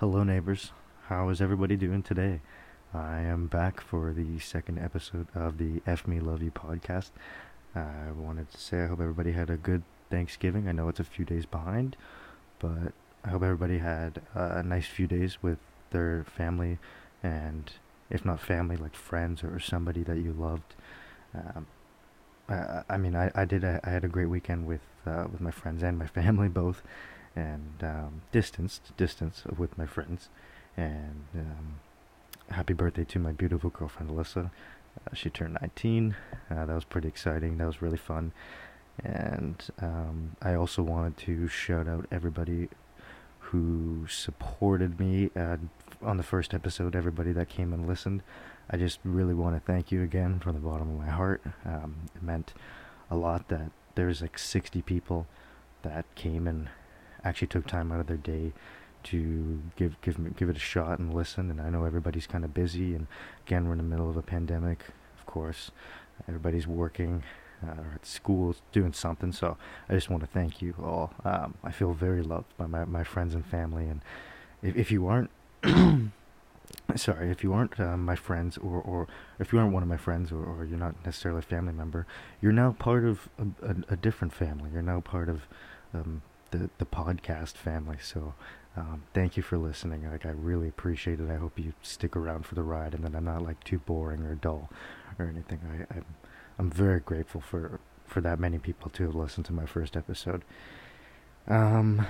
Hello, neighbors. How is everybody doing today? I am back for the second episode of the F Me Love You podcast. I wanted to say I hope everybody had a good Thanksgiving. I know it's a few days behind, but I hope everybody had a nice few days with their family and, if not family, like friends or somebody that you loved. Um, I, I mean, I, I did. I, I had a great weekend with uh, with my friends and my family both, and um, distanced, distance with my friends, and um, happy birthday to my beautiful girlfriend Allyssa. Uh, she turned 19. Uh, that was pretty exciting. That was really fun, and um, I also wanted to shout out everybody who supported me uh, on the first episode. Everybody that came and listened. I just really want to thank you again from the bottom of my heart. Um, it meant a lot that there's like 60 people that came and actually took time out of their day to give give give it a shot and listen. And I know everybody's kind of busy, and again we're in the middle of a pandemic. Of course, everybody's working uh, or at school doing something. So I just want to thank you all. Um, I feel very loved by my my friends and family, and if if you aren't sorry, if you aren't uh, my friends, or, or if you aren't one of my friends, or, or you're not necessarily a family member, you're now part of a, a, a different family. You're now part of um, the the podcast family. So, um, thank you for listening. Like, I really appreciate it. I hope you stick around for the ride, and that I'm not like too boring or dull or anything. I, I'm I'm very grateful for for that many people to have listened to my first episode. Um,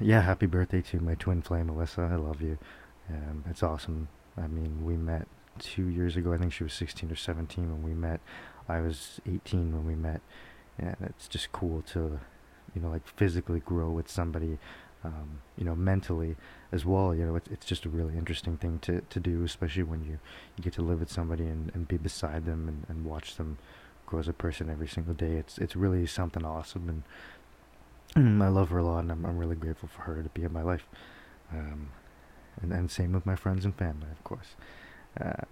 yeah, happy birthday to my twin flame, Allyssa. I love you. Um, it's awesome I mean, we met two years ago. I think she was 16 or 17 when we met. I was 18 when we met, and it's just cool to, you know, like physically grow with somebody, um, you know, mentally as well. You know, it's it's just a really interesting thing to to do, especially when you you get to live with somebody and, and be beside them and, and watch them grow as a person every single day. It's it's really something awesome, and I love her a lot, and I'm I'm really grateful for her to be in my life. Um, and, and same with my friends and family, of course. Uh,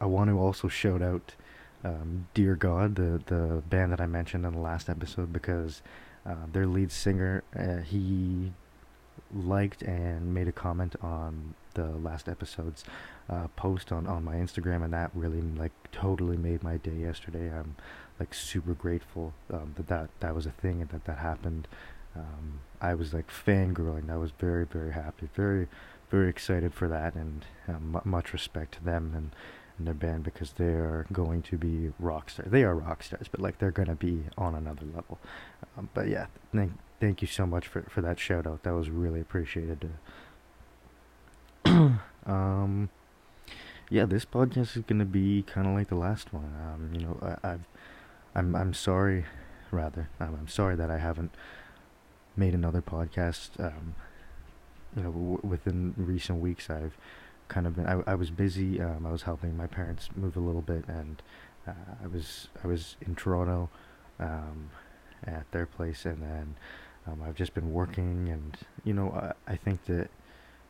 I want to also shout out um, Dear God, the the band that I mentioned in the last episode, because uh, their lead singer uh, he liked and made a comment on the last episode's uh, post on, on my Instagram, and that really like totally made my day yesterday. I'm like super grateful um, that, that that was a thing and that that happened. Um, I was like fangirling. I was very very happy, very very excited for that, and um, much respect to them and, and their band because they are going to be rock stars. They are rock stars, but like they're gonna be on another level. Um, but yeah, thank thank you so much for for that shout out. That was really appreciated. um, yeah, this podcast is gonna be kind of like the last one. Um, you know, I, I've I'm I'm sorry, rather I'm, I'm sorry that I haven't made another podcast. Um, you know, w- within recent weeks, I've kind of been. I, I was busy. Um, I was helping my parents move a little bit, and uh, I was I was in Toronto um, at their place, and then um, I've just been working, and you know, I, I think that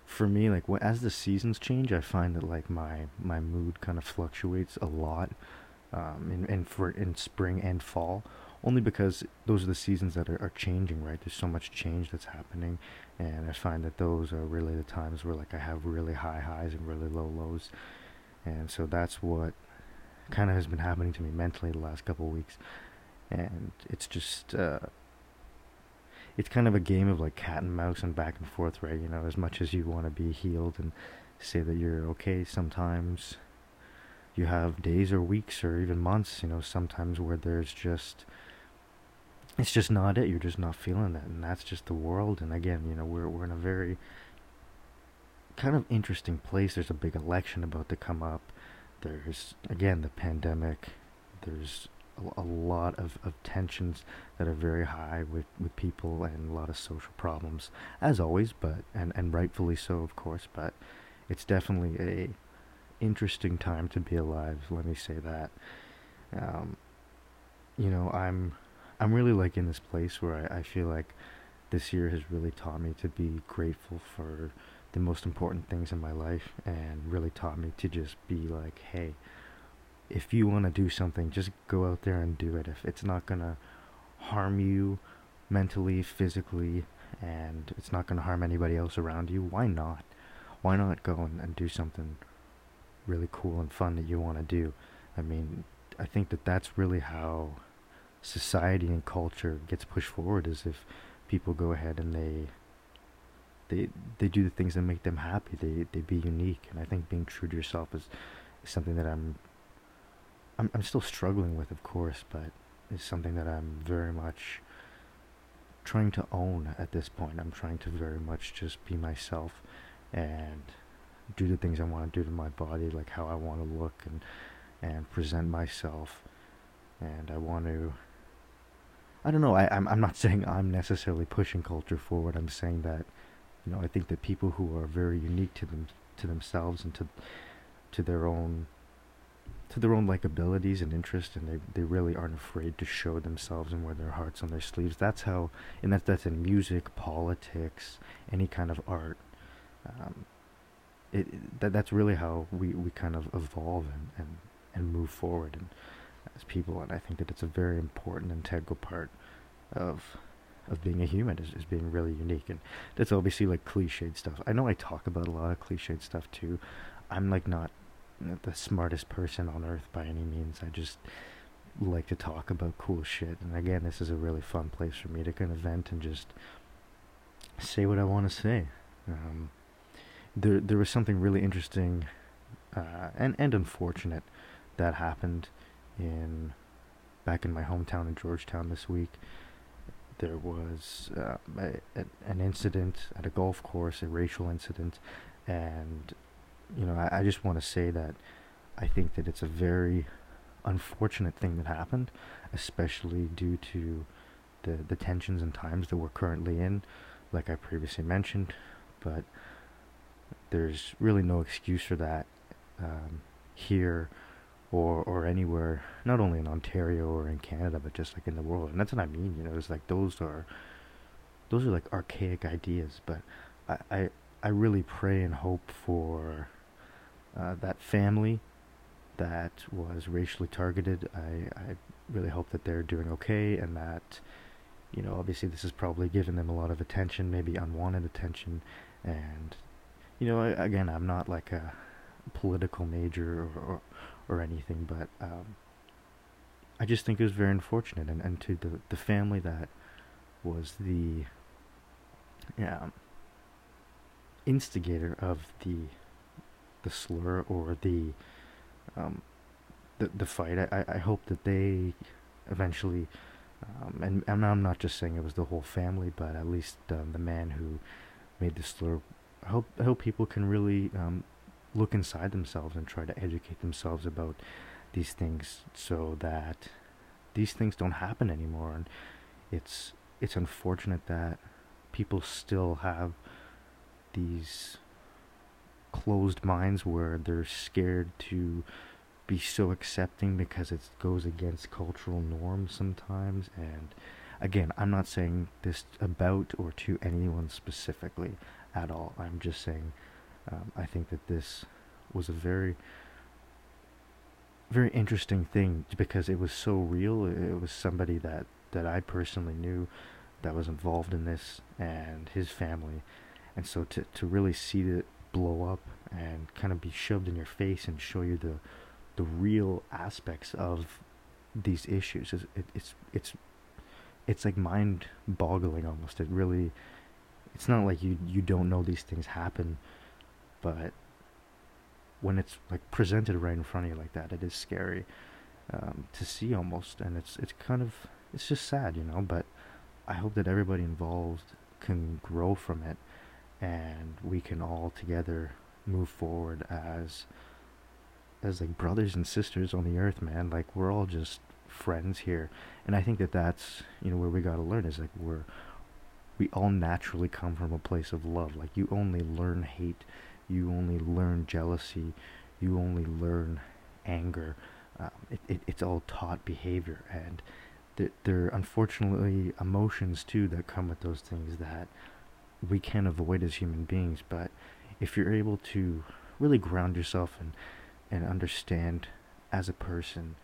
for me, like as the seasons change, I find that like my my mood kind of fluctuates a lot. Um, in, in for in spring and fall, only because those are the seasons that are, are changing, right? There's so much change that's happening, and I find that those are really the times where like I have really high highs and really low lows, and so that's what kind of has been happening to me mentally the last couple of weeks, and it's just uh, it's kind of a game of like cat and mouse and back and forth, right? You know, as much as you want to be healed and say that you're okay, sometimes you have days or weeks or even months, you know, sometimes where there's just it's just not it. You're just not feeling that, and that's just the world. And again, you know, we're we're in a very kind of interesting place. There's a big election about to come up. There's again the pandemic. There's a, a lot of, of tensions that are very high with, with people and a lot of social problems, as always. But and and rightfully so, of course. But it's definitely a interesting time to be alive. Let me say that. Um, you know, I'm I'm really like in this place where I, I feel like this year has really taught me to be grateful for the most important things in my life and really taught me to just be like, hey, if you want to do something, just go out there and do it. If it's not going to harm you mentally, physically, and it's not going to harm anybody else around you, why not? why not go and, and do something really cool and fun that you want to do? I mean, I think that that's really how society and culture gets pushed forward is if people go ahead and they they they do the things that make them happy. They they be unique, and I think being true to yourself is, is something that I'm I'm I'm still struggling with, of course, but it's something that I'm very much trying to own at this point. I'm trying to very much just be myself and do the things I want to do to my body, like how I want to look and and present myself. And I want to. I don't know. I, I'm I'm not saying I'm necessarily pushing culture forward. I'm saying that, you know, I think that people who are very unique to them to themselves and to to their own to their own like abilities and interests and they, they really aren't afraid to show themselves and wear their hearts on their sleeves that's how and that's that's in music politics any kind of art um, it, that that's really how we, we kind of evolve and, and, and move forward and as people and I think that it's a very important integral part of of being a human is, is being really unique. And that's obviously like cliched stuff. I know I talk about a lot of cliched stuff too. I'm like not the smartest person on earth by any means. I just like to talk about cool shit. And again this is a really fun place for me to kind of vent and just say what I want to say. Um, there there was something really interesting uh, and and unfortunate that happened in back in my hometown in Georgetown this week. There was uh, a, a, an incident at a golf course, a racial incident, and you know I, I just want to say that I think that it's a very unfortunate thing that happened, especially due to the the tensions and times that we're currently in, like I previously mentioned, but there's really no excuse for that um, here or or anywhere, not only in Ontario or in Canada, but just like in the world. And that's what I mean. You know, it's like those are those are like archaic ideas. But I I, I really pray and hope for uh, that family that was racially targeted. I I really hope that they're doing okay and that you know obviously this has probably given them a lot of attention, maybe unwanted attention, and you know, again, I'm not like a political major or or, or anything, but um, I just think it was very unfortunate, and, and to the the family that was the yeah instigator of the the slur or the um, the the fight. I, I hope that they eventually, um, and, and I'm not just saying it was the whole family, but at least um, the man who made the slur I hope I hope people can really um, look inside themselves and try to educate themselves about these things so that these things don't happen anymore. And it's it's unfortunate that people still have these closed minds where they're scared to be so accepting because it goes against cultural norms sometimes and again i'm not saying this about or to anyone specifically at all. I'm just saying, um, I think that this was a very, very interesting thing because it was so real. It was somebody that, that I personally knew that was involved in this and his family. And so to, to really see it blow up and kind of be shoved in your face and show you the, the real aspects of these issues, is it, it's, it's, it's like mind boggling almost. It really, it's not like you you don't know these things happen, but when it's like presented right in front of you like that, it is scary um, to see almost, and it's it's kind of it's just sad, you know. But I hope that everybody involved can grow from it, and we can all together move forward as as like brothers and sisters on the earth, man. Like we're all just friends here, and I think that that's you know where we got to learn is like we're we all naturally come from a place of love. Like you only learn hate, you only learn jealousy, you only learn anger. Um, it, it, it's all taught behavior, and th- there are unfortunately emotions too that come with those things that we can't avoid as human beings. But if you're able to really ground yourself and and understand as a person,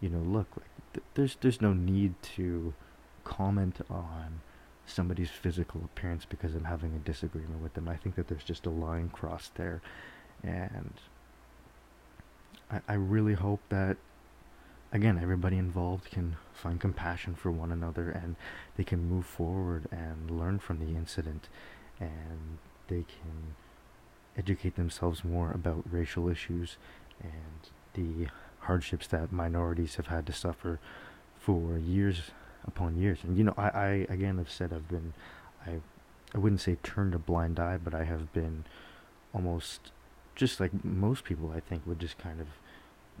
you know, look, like th- there's there's no need to comment on somebody's physical appearance because I'm having a disagreement with them. I think that there's just a line crossed there, and I, I really hope that again everybody involved can find compassion for one another and they can move forward and learn from the incident and they can educate themselves more about racial issues and the hardships that minorities have had to suffer for years upon years. And you know, I, I again have said I've been, I, I wouldn't say turned a blind eye, but I have been almost just like most people. I think would just kind of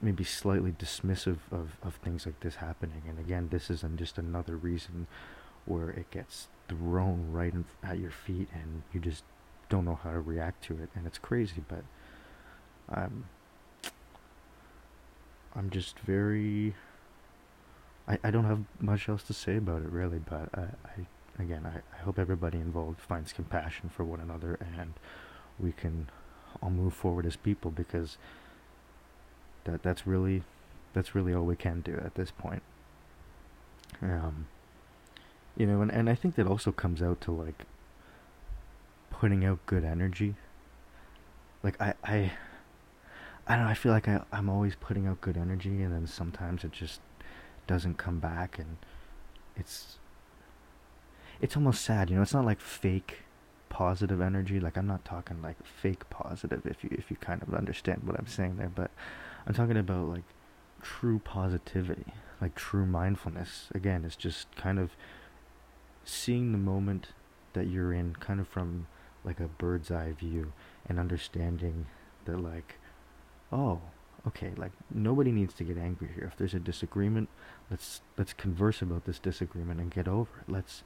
maybe slightly dismissive of of things like this happening. And again, this is just another reason where it gets thrown right in, at your feet, and you just don't know how to react to it, and it's crazy. But I'm I'm just very I, I don't have much else to say about it really, but I, I again I, I hope everybody involved finds compassion for one another and we can all move forward as people because that that's really that's really all we can do at this point. Um you know, and, and I think that also comes out to like putting out good energy. Like I I I don't know, I feel like I, I'm always putting out good energy and then sometimes it just doesn't come back and it's it's almost sad you know it's not like fake positive energy like i'm not talking like fake positive if you if you kind of understand what i'm saying there but i'm talking about like true positivity like true mindfulness again it's just kind of seeing the moment that you're in kind of from like a bird's eye view and understanding that like oh okay, like nobody needs to get angry here. If there's a disagreement, let's let's converse about this disagreement and get over it. Let's,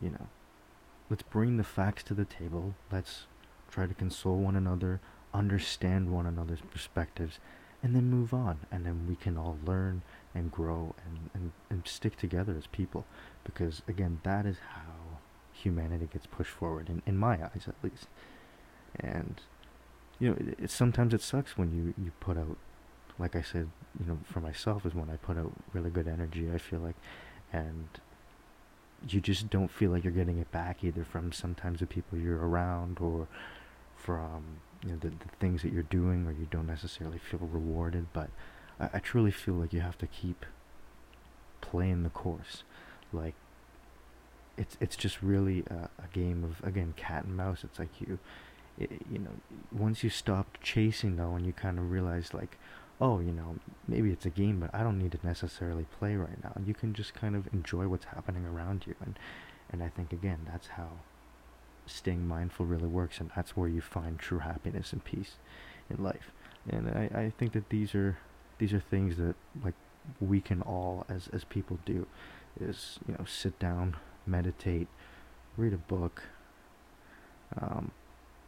you know, let's bring the facts to the table. Let's try to console one another, understand one another's perspectives, and then move on. And then we can all learn and grow and, and, and stick together as people. Because again, that is how humanity gets pushed forward, in, in my eyes at least. And you know, it, it, sometimes it sucks when you, you put out like I said, you know, for myself is when I put out really good energy, I feel like, and you just don't feel like you're getting it back either from sometimes the people you're around or from you know the, the things that you're doing or you don't necessarily feel rewarded but I, I truly feel like you have to keep playing the course. Like it's it's just really a, a game of again cat and mouse. It's like you it, you know once you stop chasing though and you kind of realize like oh, you know, maybe it's a game, but I don't need to necessarily play right now. You can just kind of enjoy what's happening around you, and and I think again that's how staying mindful really works, and that's where you find true happiness and peace in life. And I, I think that these are these are things that like we can all as as people do is you know sit down, meditate, read a book. Um,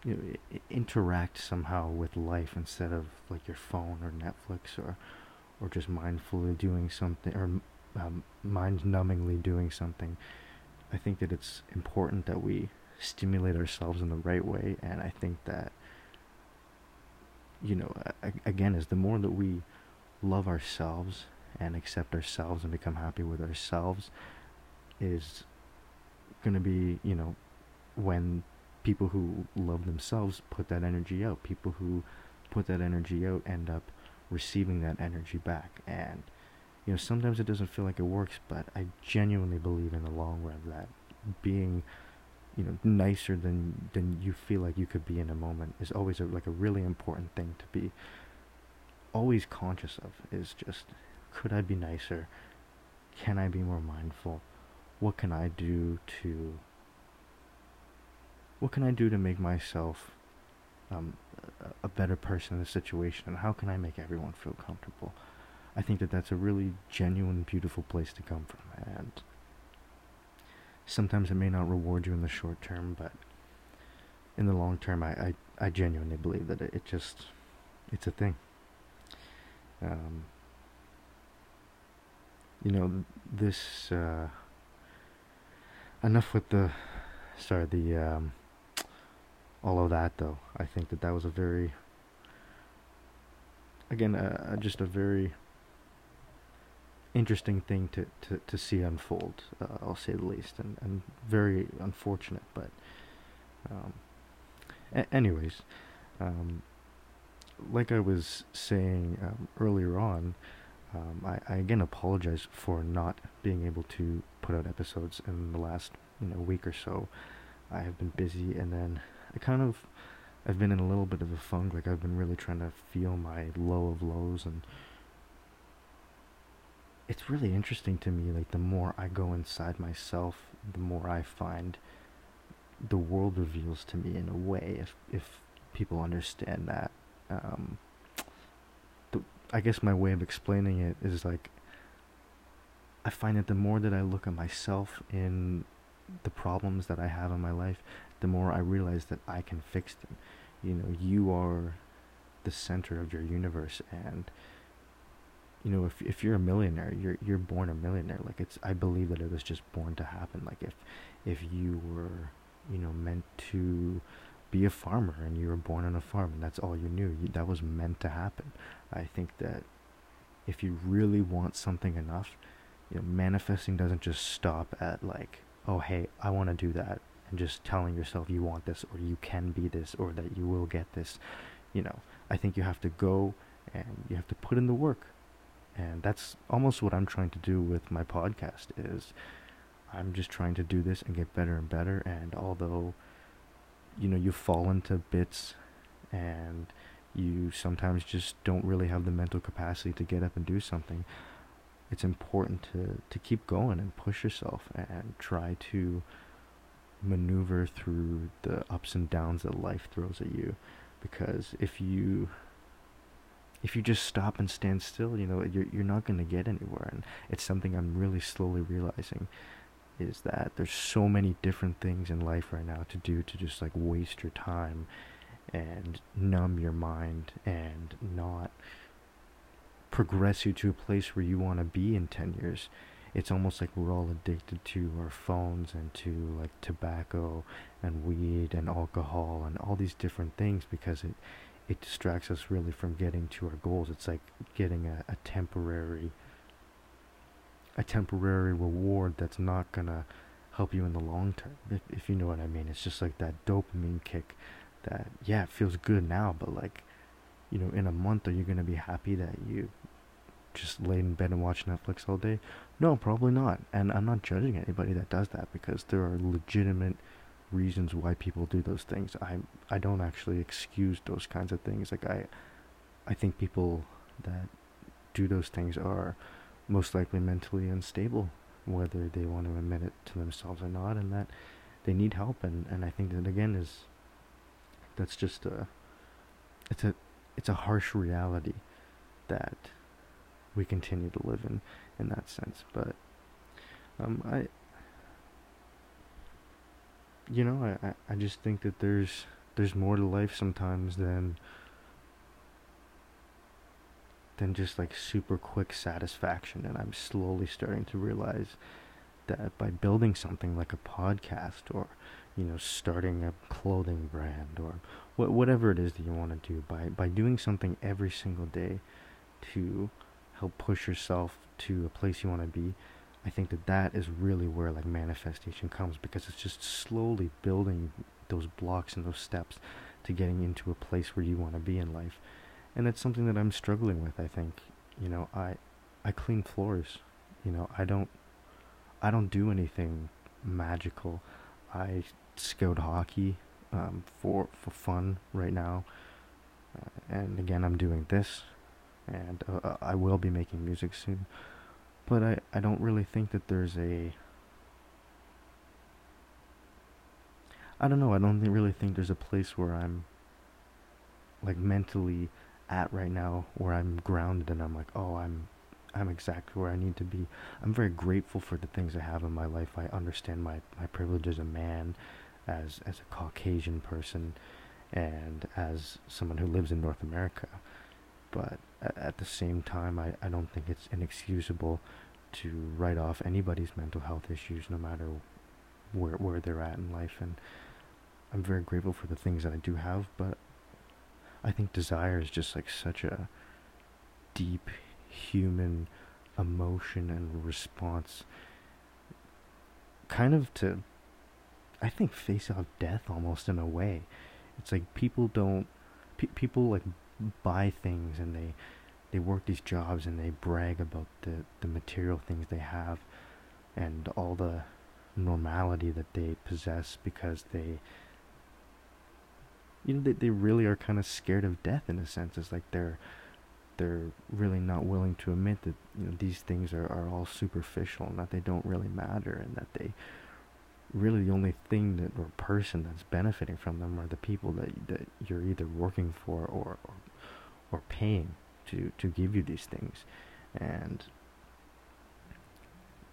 you know, interact somehow with life instead of like your phone or Netflix or or just mindfully doing something or um, mind-numbingly doing something. I think that it's important that we stimulate ourselves in the right way, and I think that you know, again, is the more that we love ourselves and accept ourselves and become happy with ourselves, is going to be you know when people who love themselves put that energy out. People who put that energy out end up receiving that energy back. And, you know, sometimes it doesn't feel like it works, but I genuinely believe in the long run that being, you know, nicer than, than you feel like you could be in a moment is always a, like a really important thing to be always conscious of is just, could I be nicer? Can I be more mindful? What can I do to what can I do to make myself um, a better person in the situation, and how can I make everyone feel comfortable? I think that that's a really genuine, beautiful place to come from, and sometimes it may not reward you in the short term, but in the long term, I, I, I genuinely believe that it, it just, it's a thing. Um, you know, this, uh, enough with the, sorry, the, um, all of that though i think that that was a very again uh, just a very interesting thing to, to, to see unfold, uh, I'll say the least, and, and very unfortunate, but um, a- anyways, um, like I was saying um, earlier on, um, I, I again apologize for not being able to put out episodes in the last you know week or so. I have been busy, and then I kind of I've been in a little bit of a funk. Like I've been really trying to feel my low of lows, and it's really interesting to me. Like the more I go inside myself, the more I find the world reveals to me in a way. If if people understand that. Um, I guess my way of explaining it is like I find that the more that I look at myself in the problems that I have in my life, the more I realize that I can fix them. You know, you are the center of your universe and you know, if if you're a millionaire, you're you're born a millionaire. Like it's I believe that it was just born to happen. Like if if you were, you know, meant to be a farmer and you were born on a farm and that's all you knew, you, that was meant to happen. I think that if you really want something enough, you know, manifesting doesn't just stop at like, oh hey, I want to do that, and just telling yourself you want this or you can be this or that you will get this. You know, I think you have to go and you have to put in the work, and that's almost what I'm trying to do with my podcast. Is I'm just trying to do this and get better and better. And although, you know, you fall into bits and you sometimes just don't really have the mental capacity to get up and do something, it's important to, to keep going and push yourself and try to maneuver through the ups and downs that life throws at you. Because if you if you just stop and stand still, you know, you're you're not going to get anywhere. And it's something I'm really slowly realizing is that there's so many different things in life right now to do to just like waste your time and numb your mind and not progress you to a place where you want to be in 10 years. It's almost like we're all addicted to our phones and to like tobacco and weed and alcohol and all these different things because it it distracts us really from getting to our goals. It's like getting a, a temporary a temporary reward that's not gonna help you in the long term. If if you know what I mean. It's just like that dopamine kick that yeah it feels good now but like you know in a month are you to be happy that you just lay in bed and watch netflix all day no probably not. And i'm not judging anybody that does that because there are legitimate reasons why people do those things. I i don't actually excuse those kinds of things. Like i i think people that do those things are most likely mentally unstable whether they want to admit it to themselves or not and that they need help. And and i think that again is that's just a it's a it's a harsh reality that we continue to live in in that sense but um i you know i i just think that there's there's more to life sometimes than than just like super quick satisfaction and i'm slowly starting to realize that by building something like a podcast or you know, starting a clothing brand or wh- whatever it is that you want to do by by doing something every single day to help push yourself to a place you want to be. I think that that is really where like manifestation comes because it's just slowly building those blocks and those steps to getting into a place where you want to be in life. And that's something that I'm struggling with, I think. You know, I I clean floors. You know, I don't I don't do anything magical. I scout hockey um, for for fun right now, uh, and again I'm doing this, and uh, I will be making music soon, but I I don't really think that there's a I don't know I don't really think there's a place where I'm like mentally at right now where I'm grounded and I'm like oh I'm I'm exactly where I need to be. I'm very grateful for the things I have in my life. I understand my, my privilege as a man as as a Caucasian person and as someone who lives in North America. But at the same time, I, I don't think it's inexcusable to write off anybody's mental health issues, no matter where where they're at in life. And I'm very grateful for the things that I do have, but I think desire is just like such a deep human emotion and response kind of to I think face off death almost in a way. It's like people don't pe- people like buy things and they they work these jobs and they brag about the the material things they have and all the normality that they possess because they you know they, they really are kind of scared of death in a sense. It's like they're they're really not willing to admit that you know these things are, are all superficial and that they don't really matter and that they really the only thing that or person that's benefiting from them are the people that that you're either working for or or, or paying to to give you these things. And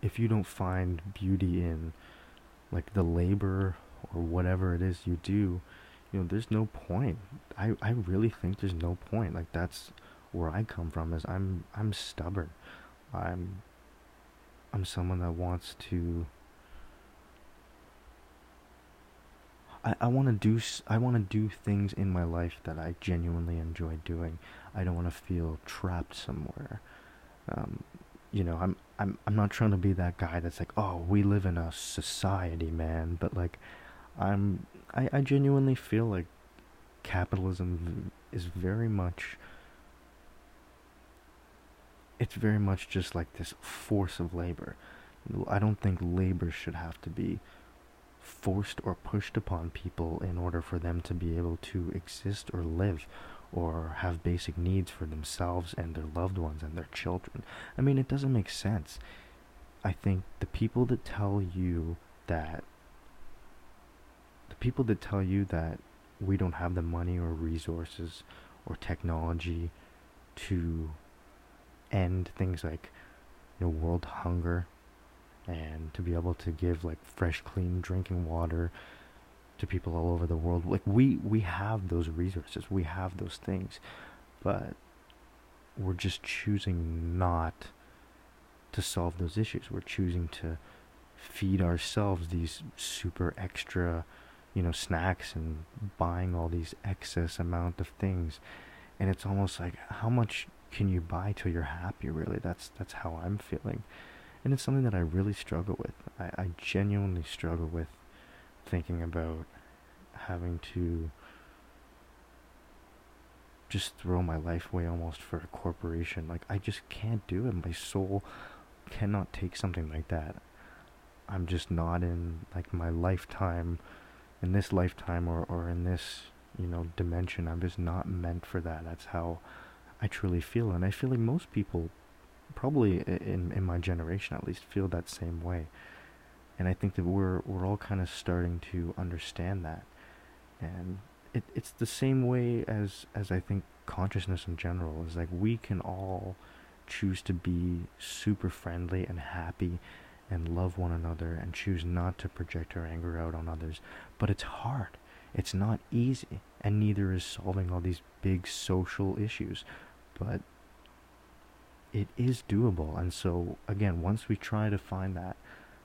if you don't find beauty in like the labor or whatever it is you do you know there's no point. I i really think there's no point. Like that's where i come from is i'm i'm stubborn. I'm i'm someone that wants to I, I want to do I want to do things in my life that I genuinely enjoy doing. I don't want to feel trapped somewhere. Um, you know, I'm I'm I'm not trying to be that guy that's like, oh, we live in a society, man. But like, I'm I I genuinely feel like capitalism is very much. It's very much just like this force of labor. I don't think labor should have to be forced or pushed upon people in order for them to be able to exist or live or have basic needs for themselves and their loved ones and their children. I mean, it doesn't make sense. I think the people that tell you that the people that tell you that we don't have the money or resources or technology to end things like you know world hunger and to be able to give like fresh clean drinking water to people all over the world. Like we we have those resources. We have those things. But we're just choosing not to solve those issues. We're choosing to feed ourselves these super extra you know snacks and buying all these excess amount of things. And it's almost like how much can you buy till you're happy really? That's that's how i'm feeling and it's something that I really struggle with. I, I genuinely struggle with thinking about having to just throw my life away almost for a corporation. Like, I just can't do it. My soul cannot take something like that. I'm just not in, like, my lifetime, in this lifetime or, or in this, you know, dimension. I'm just not meant for that. That's how I truly feel. And I feel like most people probably in in my generation at least feel that same way. And i think that we're we're all kind of starting to understand that. And it it's the same way as as i think consciousness in general is like we can all choose to be super friendly and happy and love one another and choose not to project our anger out on others. But it's hard. It's not easy. And neither is solving all these big social issues. But it is doable. And so, again, once we try to find that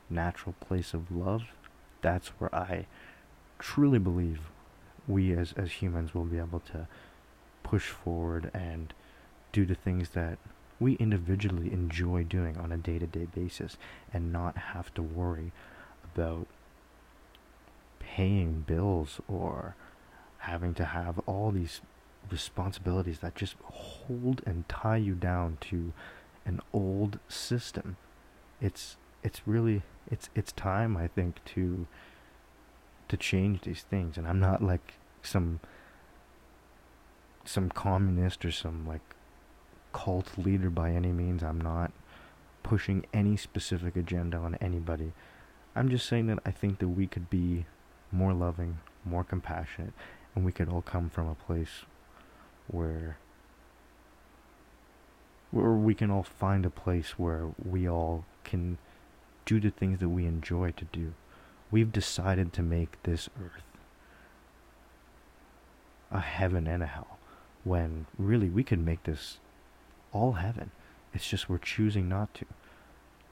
natural place of love, that's where I truly believe we as, as humans will be able to push forward and do the things that we individually enjoy doing on a day to day basis and not have to worry about paying bills or having to have all these responsibilities that just hold and tie you down to an old system. It's it's really it's it's time I think to to change these things and I'm not like some some communist or some like cult leader by any means. I'm not pushing any specific agenda on anybody. I'm just saying that I think that we could be more loving, more compassionate, and we could all come from a place where where we can all find a place where we all can do the things that we enjoy to do. We've decided to make this earth a heaven and a hell when really we could make this all heaven. It's just we're choosing not to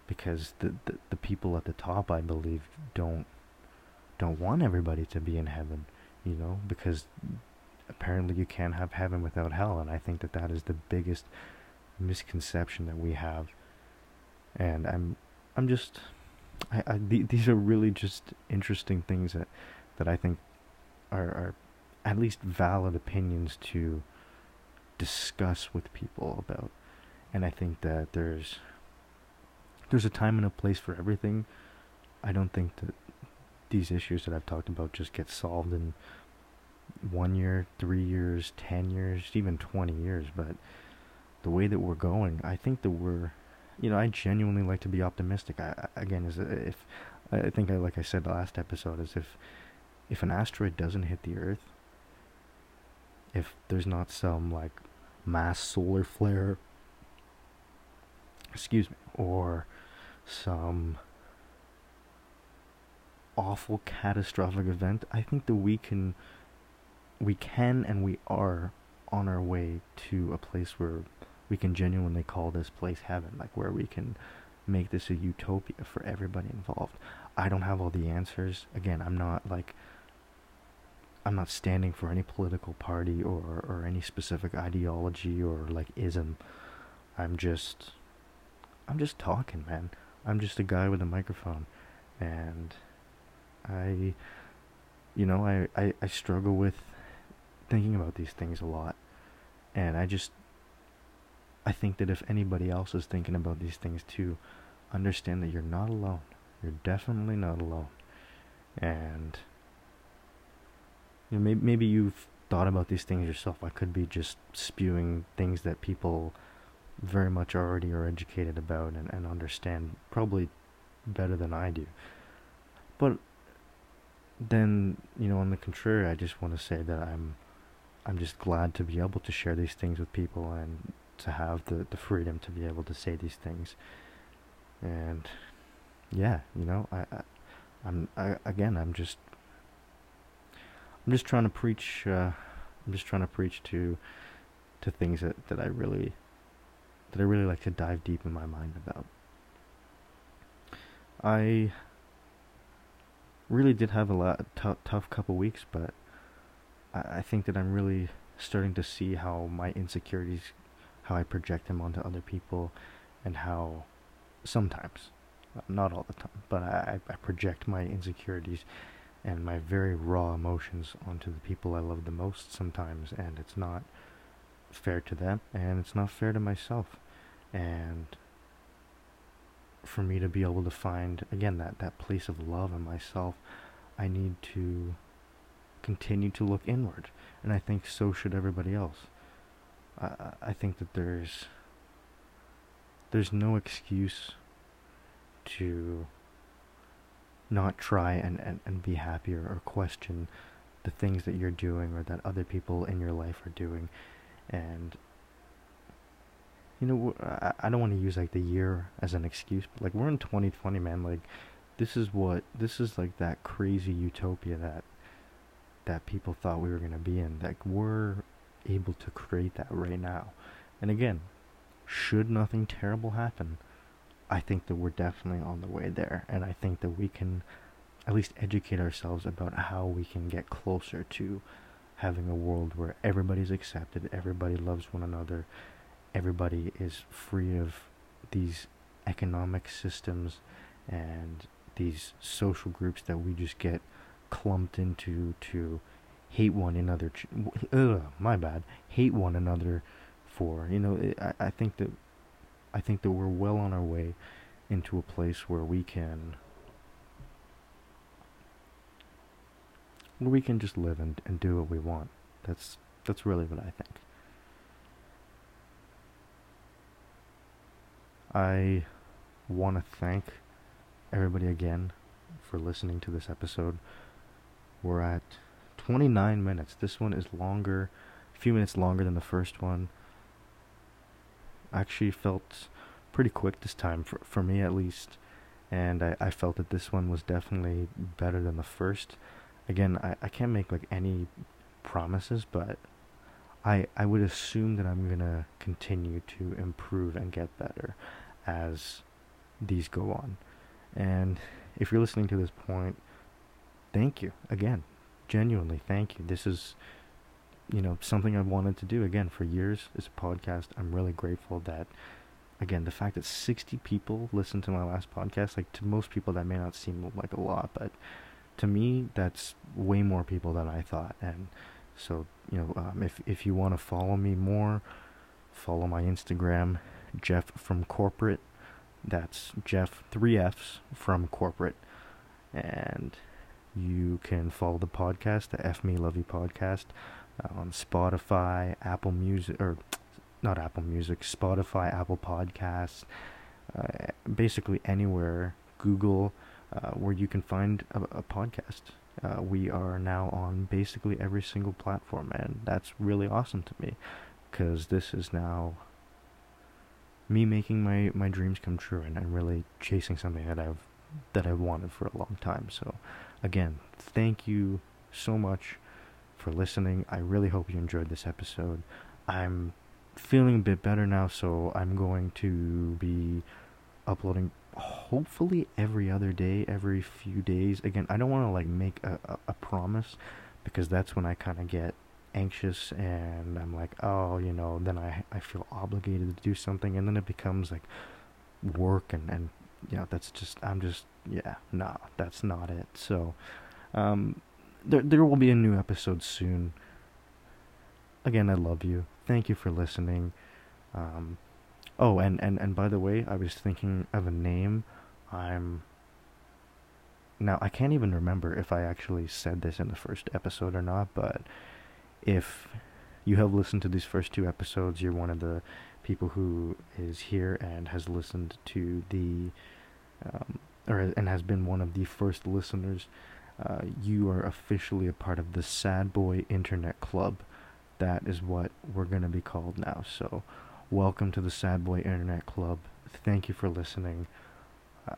because the, the the people at the top I believe don't don't want everybody to be in heaven, you know, because apparently you can't have heaven without hell and i think that that is the biggest misconception that we have and I'm I'm just I, I th- these are really just interesting things that that I think are are at least valid opinions to discuss with people about and I think that there's there's a time and a place for everything. I don't think that these issues that I've talked about just get solved in one year, three years, ten years, even twenty years. But the way that we're going, I think that we're, you know, I genuinely like to be optimistic. I, again, is uh, if I think I like I said the last episode is if if an asteroid doesn't hit the Earth, if there's not some like mass solar flare, excuse me, or some awful catastrophic event, I think that we can we can and we are on our way to a place where we can genuinely call this place heaven, like where we can make this a utopia for everybody involved. I don't have all the answers. Again, I'm not like I'm not standing for any political party or or any specific ideology or like ism. I'm just I'm just talking, man. I'm just a guy with a microphone and I you know, I, I, I struggle with thinking about these things a lot. And I just I think that if anybody else is thinking about these things too, understand that you're not alone. You're definitely not alone. And you know, maybe maybe you've thought about these things yourself. I could be just spewing things that people very much already are educated about and, and understand probably better than I do. But then, you know, on the contrary, I just want to say that I'm I'm just glad to be able to share these things with people and to have the, the freedom to be able to say these things. And yeah, you know, I, I I'm I, again, I'm just I'm just trying to preach uh, I'm just trying to preach to to things that, that I really that I really like to dive deep in my mind about. I really did have a lot tough couple weeks, but I, think that I'm really starting to see how my insecurities, how I project them onto other people, and how sometimes, uh, not all the time, but I, I project my insecurities and my very raw emotions onto the people I love the most sometimes, and it's not fair to them, and it's not fair to myself. And for me to be able to find again that that place of love in myself, I need to continue to look inward, and I think so should everybody else. I I think that there's there's no excuse to not try and, and, and be happier or question the things that you're doing or that other people in your life are doing and you know I, I don't want to use like the year as an excuse but like we're in 2020 man like this is what this is like that crazy utopia that that people thought we were going to be in that we're able to create that right now. And again should nothing terrible happen I think that we're definitely on the way there. And I think that we can at least educate ourselves about how we can get closer to having a world where everybody's accepted, everybody loves one another, everybody is free of these economic systems and these social groups that we just get clumped into to hate one another. Ugh, my bad. Hate one another for. You know, I, I think that I think that we're well on our way into a place where we can where we can just live and, and do what we want. That's that's really what I think. I want to thank everybody again for listening to this episode. We're at 29 minutes. This one is longer, a few minutes longer than the first one. Actually felt pretty quick this time, for, for me at least. And I, I felt that this one was definitely better than the first. Again, I, I can't make like any promises, but I I would assume that I'm gonna continue to improve and get better as these go on. And if you're listening to this point, thank you again. Genuinely, thank you. This is, you know, something I've wanted to do again for years. This podcast. I'm really grateful that again, the fact that 60 people listened to my last podcast, like to most people that may not seem like a lot, but to me that's way more people than I thought. And so, you know, um, if if you want to follow me more, follow my Instagram, Jeff from Corporate. That's Jeff three F's from Corporate, and you can follow the podcast, the F Me Love You podcast, uh, on Spotify, Apple Music, or not Apple Music, Spotify, Apple Podcasts, uh, basically anywhere, Google, uh, where you can find a, a podcast. Uh, we are now on basically every single platform, and that's really awesome to me because this is now me making my, my dreams come true, and I'm really chasing something that I've that I've wanted for a long time. So, again, thank you so much for listening. I really hope you enjoyed this episode. I'm feeling a bit better now, so I'm going to be uploading hopefully every other day, every few days. Again, I don't want to like make a, a, a promise because that's when I kind of get anxious and I'm like, oh, you know, then I I feel obligated to do something, and then it becomes like work and and you know that's just I'm just yeah nah that's not it. So um, there there will be a new episode soon. Again, I love you. Thank you for listening. Um, oh, and, and, and by the way, I was thinking of a name. I'm. Now, I can't even remember if I actually said this in the first episode or not, but if you have listened to these first two episodes, you're one of the people who is here and has listened to the. Um, or and has been one of the first listeners. Uh, you are officially a part of the Sad Boy Internet Club that is what we're going to be called now. So, welcome to the Sad Boy Internet Club. Thank you for listening.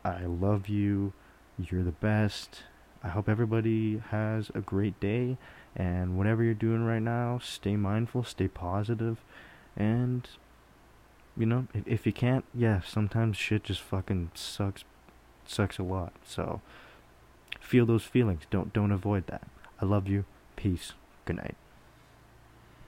I love you. You're the best. I hope everybody has a great day. And whatever you're doing right now, stay mindful, stay positive, and you know, if, if you can't, yeah, sometimes shit just fucking sucks, sucks a lot. So feel those feelings. Don't don't avoid that. I love you. Peace. Good night.